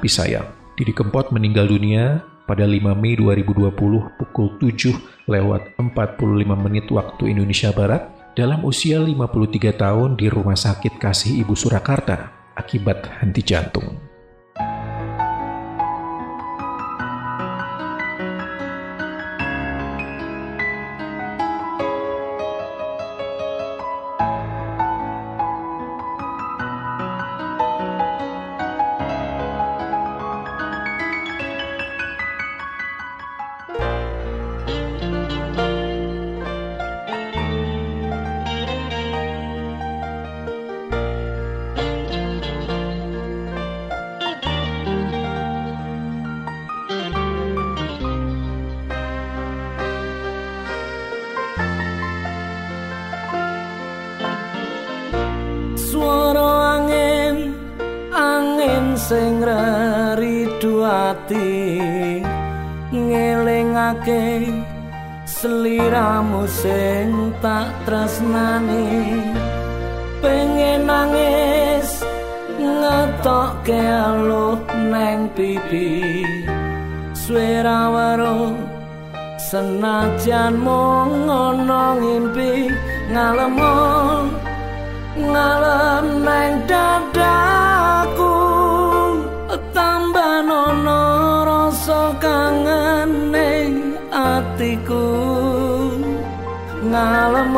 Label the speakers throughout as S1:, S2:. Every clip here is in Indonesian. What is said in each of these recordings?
S1: Tapi sayang, Didi Kempot meninggal dunia pada 5 Mei 2020 pukul 7 lewat 45 menit waktu Indonesia Barat dalam usia 53 tahun di Rumah Sakit Kasih Ibu Surakarta akibat henti jantung.
S2: Sing ridu ati ngelingake seliramu sing tak tresnani. Pengen nangis ngetokke aluh neng pipi. Suara waro senajan mung ngono ngimpi ngalem ngalem neng dadaku
S1: malam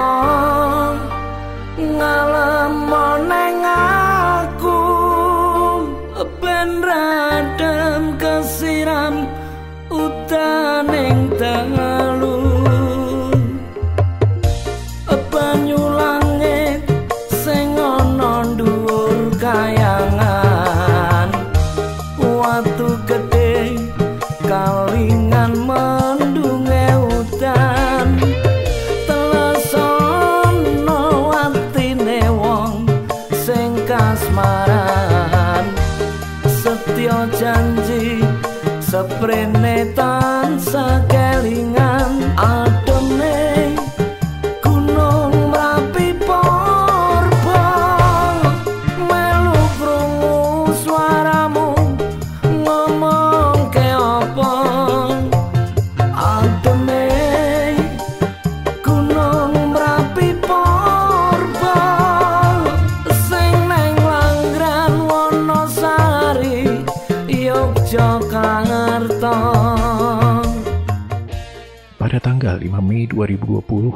S1: 2020,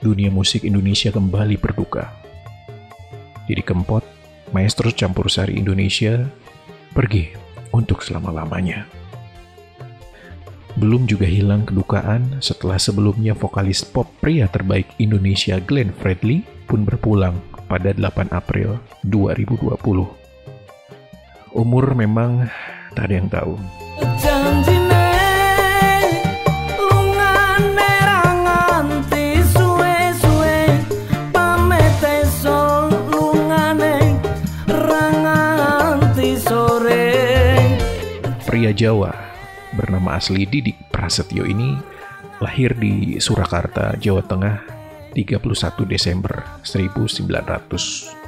S1: dunia musik Indonesia kembali berduka. Didi Kempot, maestro campur sari Indonesia, pergi untuk selama-lamanya. Belum juga hilang kedukaan setelah sebelumnya vokalis pop pria terbaik Indonesia Glenn Fredly pun berpulang pada 8 April 2020. Umur memang tak ada yang tahu. Pria Jawa bernama asli Didik Prasetyo ini lahir di Surakarta, Jawa Tengah 31 Desember 1966.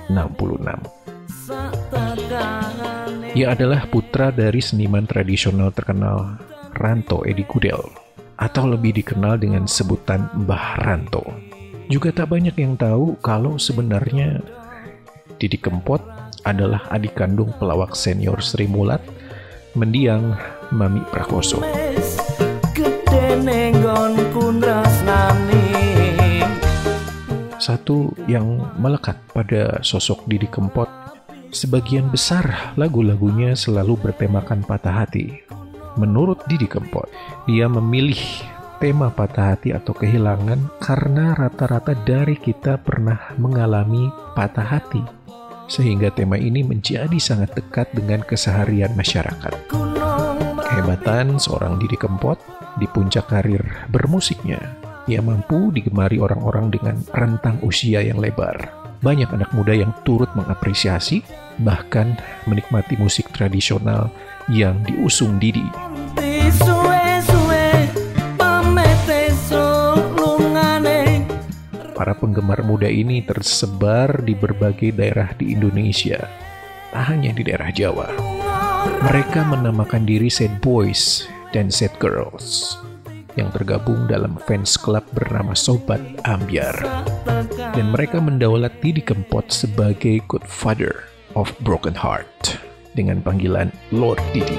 S1: Ia adalah putra dari seniman tradisional terkenal Ranto Edi Gudel atau lebih dikenal dengan sebutan Mbah Ranto. Juga tak banyak yang tahu kalau sebenarnya Didi Kempot adalah adik kandung pelawak senior Sri Mulat, mendiang Mami Prakoso. Satu yang melekat pada sosok Didi Kempot Sebagian besar lagu-lagunya selalu bertemakan patah hati. Menurut Didi Kempot, ia memilih tema patah hati atau kehilangan karena rata-rata dari kita pernah mengalami patah hati. Sehingga tema ini menjadi sangat dekat dengan keseharian masyarakat. Kehebatan seorang Didi Kempot di puncak karir bermusiknya, ia mampu digemari orang-orang dengan rentang usia yang lebar banyak anak muda yang turut mengapresiasi, bahkan menikmati musik tradisional yang diusung Didi. Para penggemar muda ini tersebar di berbagai daerah di Indonesia, tak hanya di daerah Jawa. Mereka menamakan diri Sad Boys dan Sad Girls yang tergabung dalam fans club bernama Sobat Ambiar. Dan mereka mendaulat Didi Kempot sebagai Good Father of Broken Heart dengan panggilan Lord Didi.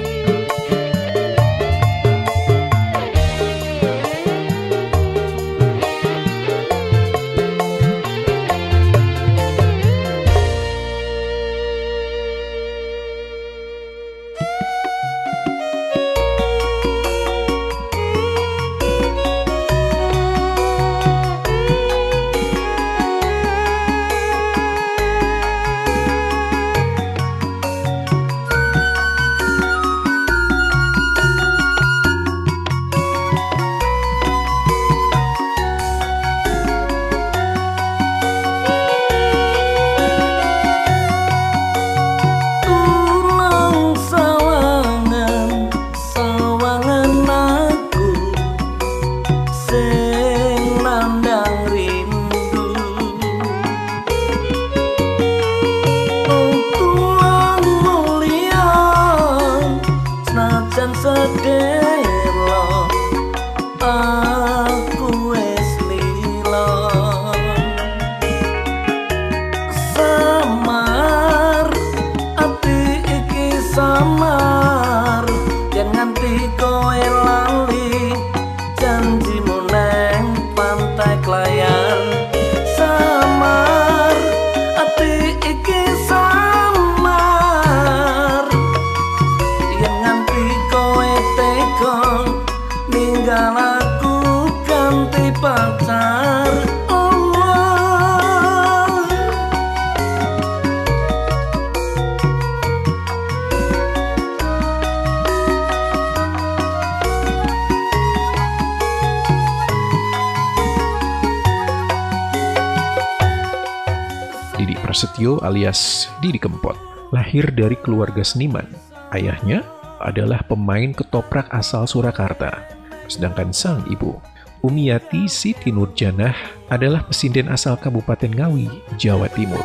S1: Prasetyo alias Didi Kempot, lahir dari keluarga seniman. Ayahnya adalah pemain ketoprak asal Surakarta, sedangkan sang ibu, Umiati Siti Nurjanah, adalah pesinden asal Kabupaten Ngawi, Jawa Timur.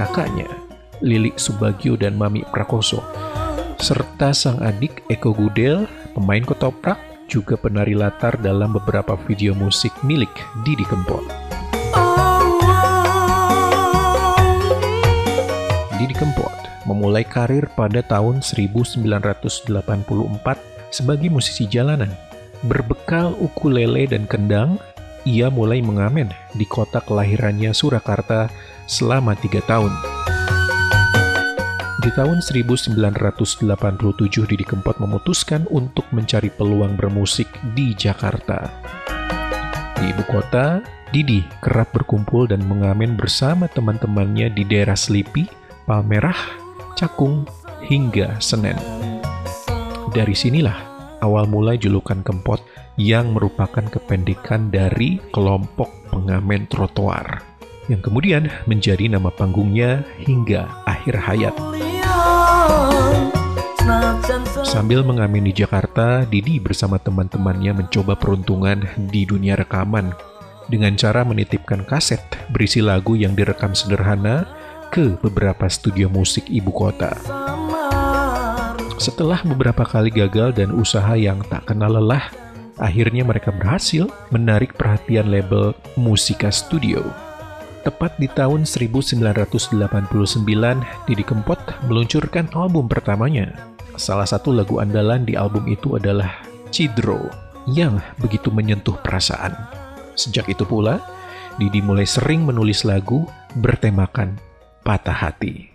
S1: Kakaknya, Lilik Subagio dan Mami Prakoso, serta sang adik Eko Gudel, pemain ketoprak, juga penari latar dalam beberapa video musik milik Didi Kempot. Didi Kempot memulai karir pada tahun 1984 sebagai musisi jalanan. Berbekal ukulele dan kendang, ia mulai mengamen di kota kelahirannya Surakarta selama tiga tahun. Di tahun 1987, Didi Kempot memutuskan untuk mencari peluang bermusik di Jakarta. Di ibu kota, Didi kerap berkumpul dan mengamen bersama teman-temannya di daerah Selipi, Palmerah, Cakung, hingga Senen. Dari sinilah awal mulai julukan Kempot yang merupakan kependekan dari kelompok pengamen trotoar yang kemudian menjadi nama panggungnya hingga akhir hayat. Sambil mengamen di Jakarta, Didi bersama teman-temannya mencoba peruntungan di dunia rekaman dengan cara menitipkan kaset berisi lagu yang direkam sederhana ke beberapa studio musik ibu kota. Setelah beberapa kali gagal dan usaha yang tak kenal lelah, akhirnya mereka berhasil menarik perhatian label Musika Studio. Tepat di tahun 1989, Didi Kempot meluncurkan album pertamanya. Salah satu lagu andalan di album itu adalah Cidro, yang begitu menyentuh perasaan. Sejak itu pula, Didi mulai sering menulis lagu bertemakan patah hati.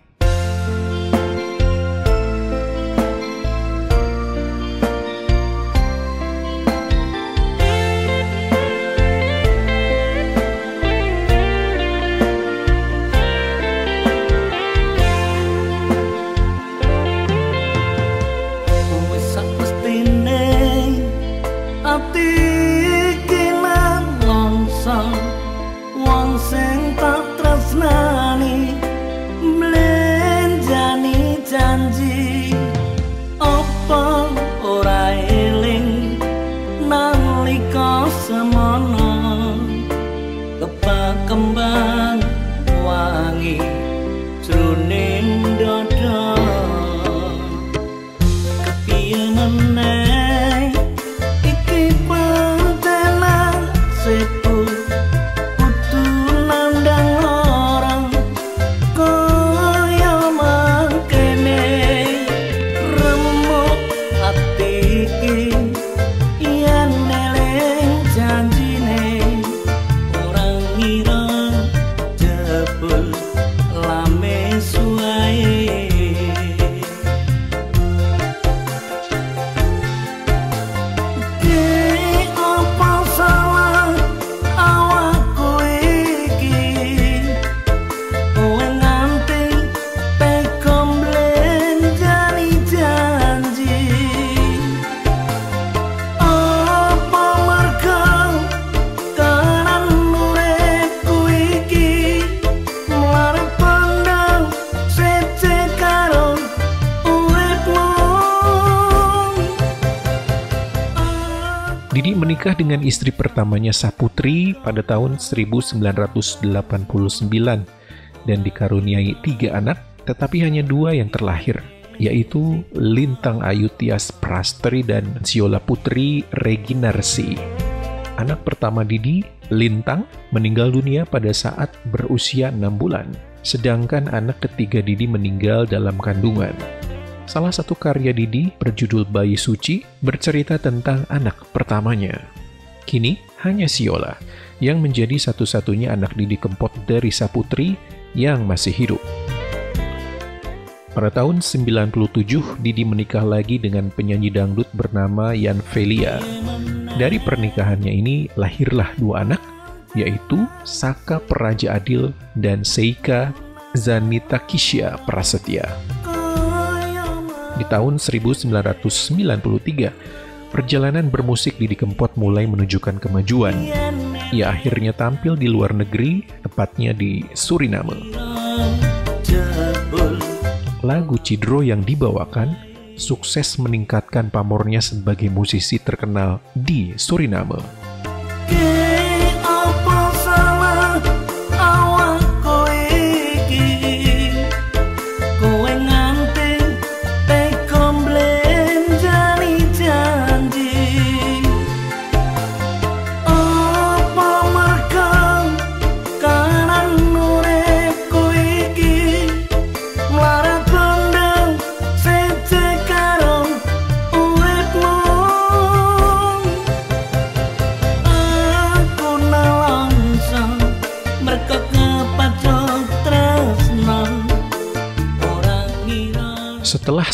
S1: Istri pertamanya Saputri pada tahun 1989 dan dikaruniai tiga anak, tetapi hanya dua yang terlahir, yaitu Lintang Ayu Tias Prastri dan Siola Putri Reginarsi. Anak pertama Didi, Lintang, meninggal dunia pada saat berusia enam bulan, sedangkan anak ketiga Didi meninggal dalam kandungan. Salah satu karya Didi berjudul Bayi Suci bercerita tentang anak pertamanya. Kini hanya Siola yang menjadi satu-satunya anak Didi Kempot dari Saputri yang masih hidup. Pada tahun 97, Didi menikah lagi dengan penyanyi dangdut bernama Yan Felia. Dari pernikahannya ini lahirlah dua anak, yaitu Saka Peraja Adil dan Seika Zanita Kisya Prasetya. Di tahun 1993, perjalanan bermusik Didi Kempot mulai menunjukkan kemajuan. Ia akhirnya tampil di luar negeri, tepatnya di Suriname. Lagu Cidro yang dibawakan sukses meningkatkan pamornya sebagai musisi terkenal di Suriname.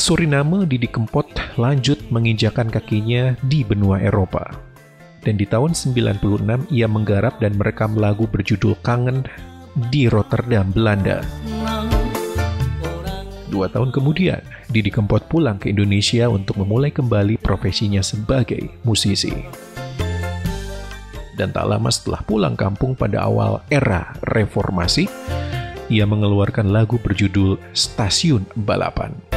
S1: Suriname, Didi Kempot lanjut menginjakan kakinya di benua Eropa. Dan di tahun 96 ia menggarap dan merekam lagu berjudul Kangen di Rotterdam, Belanda. Dua tahun kemudian, Didi Kempot pulang ke Indonesia untuk memulai kembali profesinya sebagai musisi. Dan tak lama setelah pulang kampung pada awal era reformasi, ia mengeluarkan lagu berjudul Stasiun Balapan.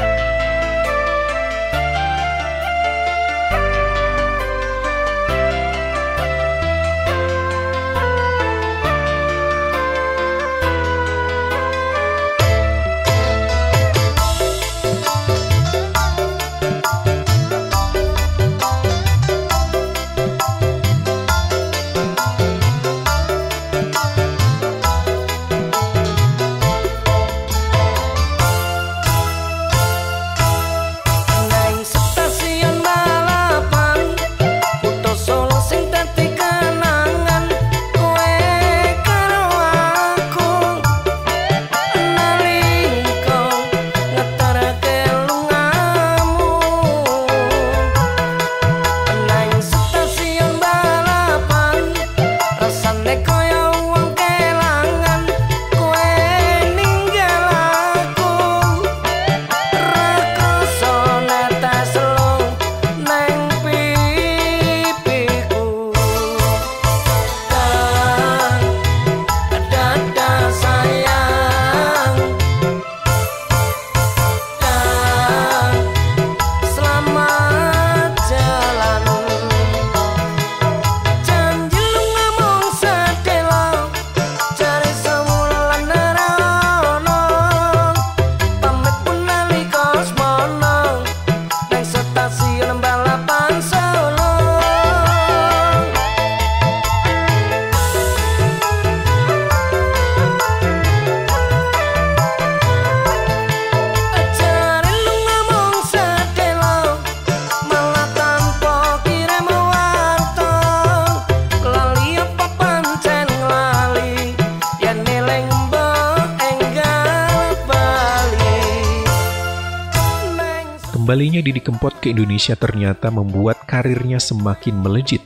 S1: Kembalinya Didi Kempot ke Indonesia ternyata membuat karirnya semakin melejit.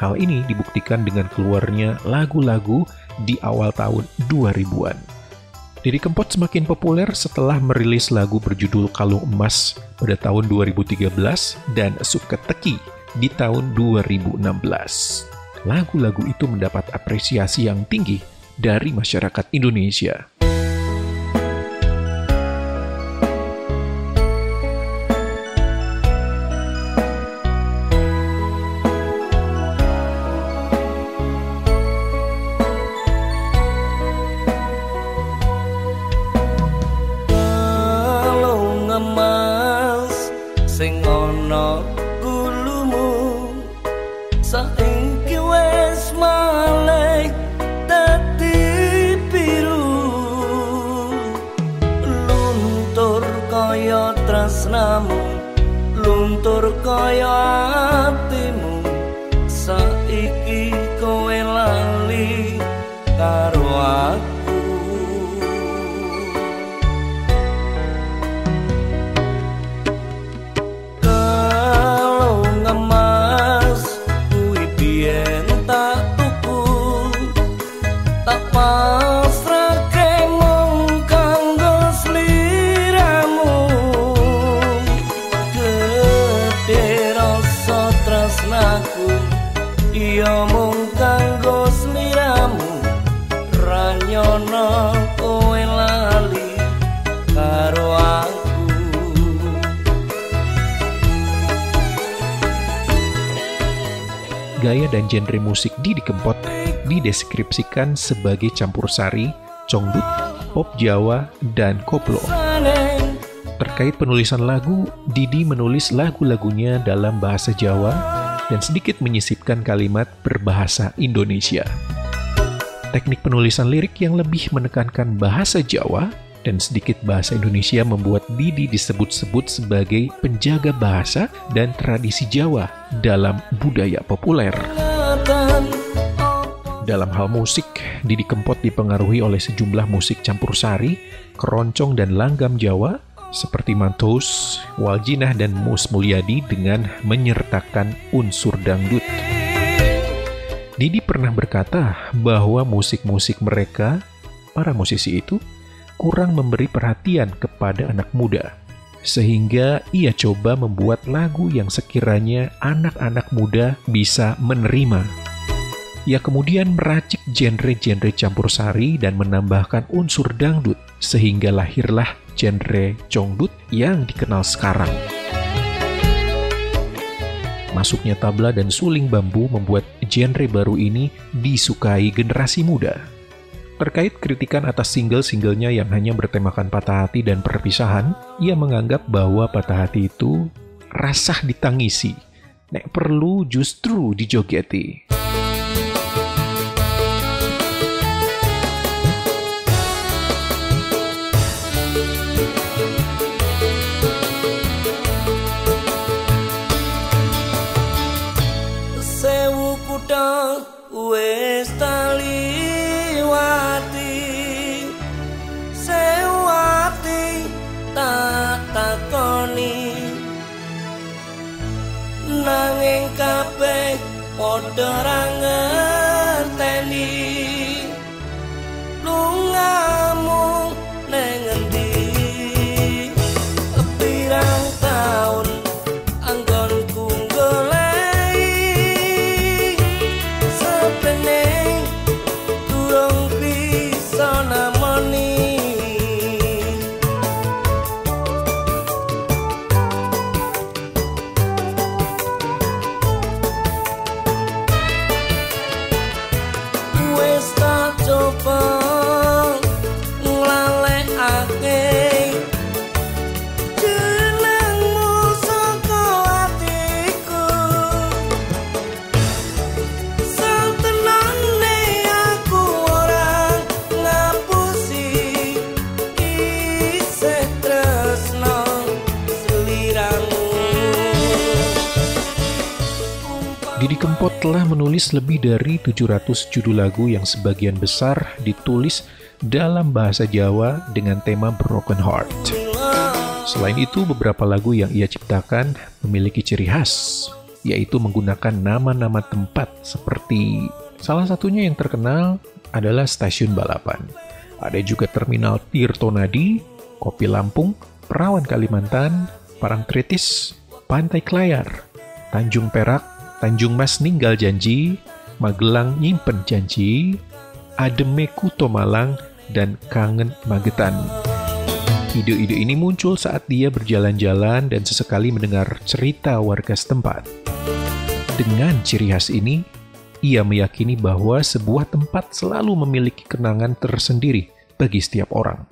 S1: Hal ini dibuktikan dengan keluarnya lagu-lagu di awal tahun 2000-an. Didi Kempot semakin populer setelah merilis lagu berjudul Kalung Emas pada tahun 2013 dan Suka Teki di tahun 2016. Lagu-lagu itu mendapat apresiasi yang tinggi dari masyarakat Indonesia. Gaya dan genre musik Didi Kempot dideskripsikan sebagai campur sari, congdut, pop Jawa, dan koplo. Terkait penulisan lagu, Didi menulis lagu-lagunya dalam bahasa Jawa dan sedikit menyisipkan kalimat berbahasa Indonesia. Teknik penulisan lirik yang lebih menekankan bahasa Jawa dan sedikit bahasa Indonesia membuat Didi disebut-sebut sebagai penjaga bahasa dan tradisi Jawa dalam budaya populer. Dalam hal musik, Didi Kempot dipengaruhi oleh sejumlah musik campur sari, keroncong dan langgam Jawa, seperti Mantos, Waljinah, dan Mus Mulyadi dengan menyertakan unsur dangdut. Didi pernah berkata bahwa musik-musik mereka, para musisi itu, kurang memberi perhatian kepada anak muda. Sehingga ia coba membuat lagu yang sekiranya anak-anak muda bisa menerima. Ia kemudian meracik genre-genre campur sari dan menambahkan unsur dangdut, sehingga lahirlah genre congdut yang dikenal sekarang. Masuknya tabla dan suling bambu membuat genre baru ini disukai generasi muda. Terkait kritikan atas single-singlenya yang hanya bertemakan patah hati dan perpisahan, ia menganggap bahwa patah hati itu rasah ditangisi, nek perlu justru dijogeti. terang menulis lebih dari 700 judul lagu yang sebagian besar ditulis dalam bahasa Jawa dengan tema Broken Heart. Selain itu, beberapa lagu yang ia ciptakan memiliki ciri khas, yaitu menggunakan nama-nama tempat seperti salah satunya yang terkenal adalah stasiun balapan. Ada juga terminal Tirtonadi, Kopi Lampung, Perawan Kalimantan, Parangtritis, Pantai Klayar, Tanjung Perak, Tanjung Mas Ninggal Janji, Magelang Nyimpen Janji, Ademe Kuto Malang, dan Kangen Magetan. Ide-ide ini muncul saat dia berjalan-jalan dan sesekali mendengar cerita warga setempat. Dengan ciri khas ini, ia meyakini bahwa sebuah tempat selalu memiliki kenangan tersendiri bagi setiap orang.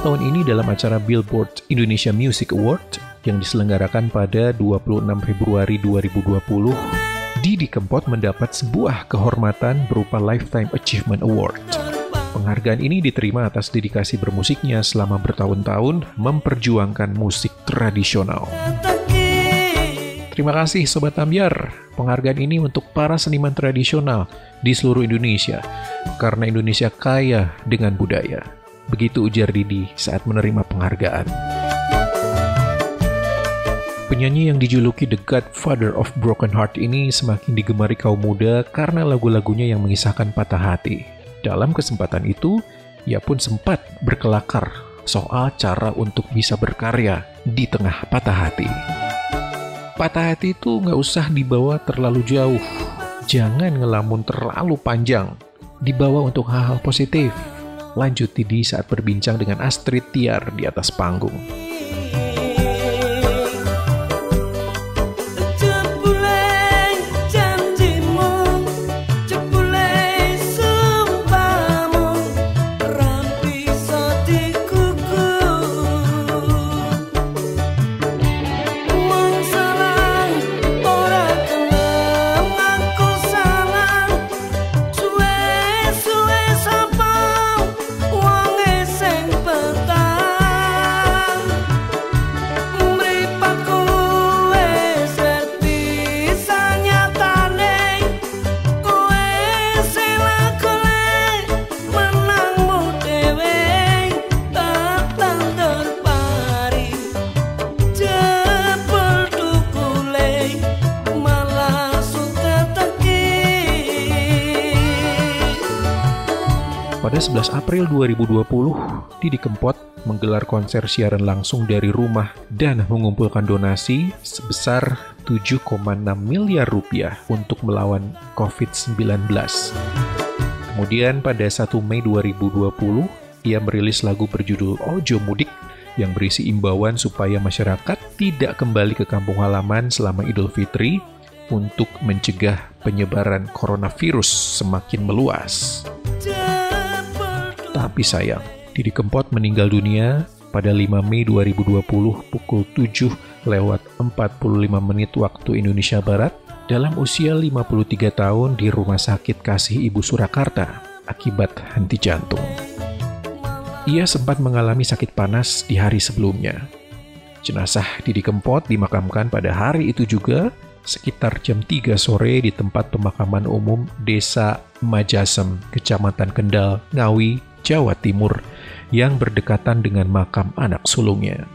S1: Tahun ini dalam acara Billboard Indonesia Music Award yang diselenggarakan pada 26 Februari 2020, Didi Kempot mendapat sebuah kehormatan berupa Lifetime Achievement Award. Penghargaan ini diterima atas dedikasi bermusiknya selama bertahun-tahun memperjuangkan musik tradisional. Terima kasih Sobat Ambiar. Penghargaan ini untuk para seniman tradisional di seluruh Indonesia karena Indonesia kaya dengan budaya. Begitu ujar Didi saat menerima penghargaan. Penyanyi yang dijuluki The Godfather of Broken Heart ini semakin digemari kaum muda karena lagu-lagunya yang mengisahkan patah hati. Dalam kesempatan itu, ia pun sempat berkelakar soal cara untuk bisa berkarya di tengah patah hati. Patah hati itu nggak usah dibawa terlalu jauh. Jangan ngelamun terlalu panjang. Dibawa untuk hal-hal positif Lanjut Didi saat berbincang dengan Astrid Tiar di atas panggung. 11 April 2020, Didi Kempot menggelar konser siaran langsung dari rumah dan mengumpulkan donasi sebesar 7,6 miliar rupiah untuk melawan COVID-19. Kemudian pada 1 Mei 2020, ia merilis lagu berjudul Ojo Mudik yang berisi imbauan supaya masyarakat tidak kembali ke kampung halaman selama Idul Fitri untuk mencegah penyebaran coronavirus semakin meluas. Tapi sayang, Didi Kempot meninggal dunia pada 5 Mei 2020 pukul 7 lewat 45 menit waktu Indonesia Barat dalam usia 53 tahun di Rumah Sakit Kasih Ibu Surakarta akibat henti jantung. Ia sempat mengalami sakit panas di hari sebelumnya. Jenazah Didi Kempot dimakamkan pada hari itu juga sekitar jam 3 sore di tempat pemakaman umum Desa Majasem, Kecamatan Kendal, Ngawi, Jawa Timur yang berdekatan dengan makam anak sulungnya.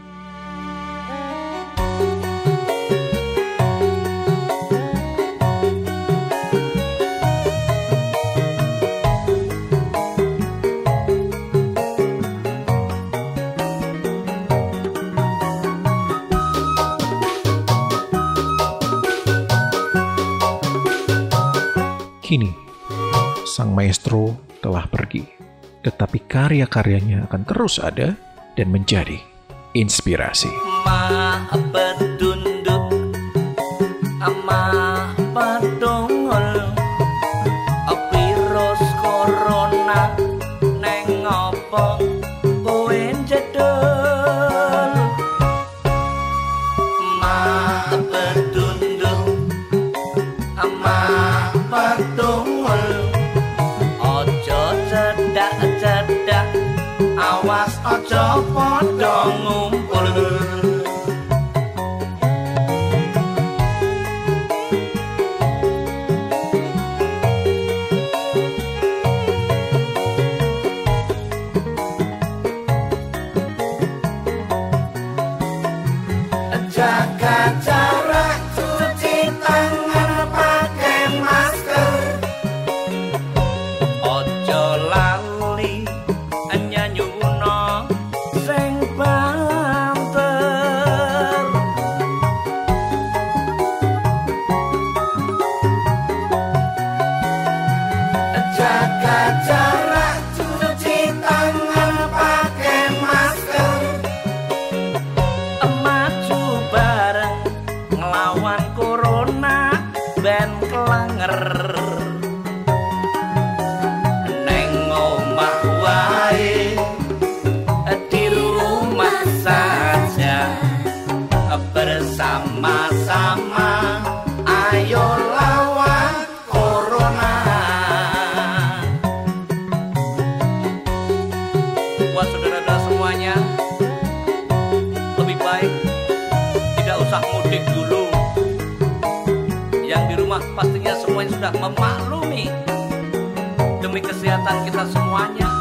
S1: Kini, sang maestro telah pergi tetapi karya-karyanya akan terus ada dan menjadi inspirasi.
S2: Sudah memaklumi. Demi kesehatan kita semuanya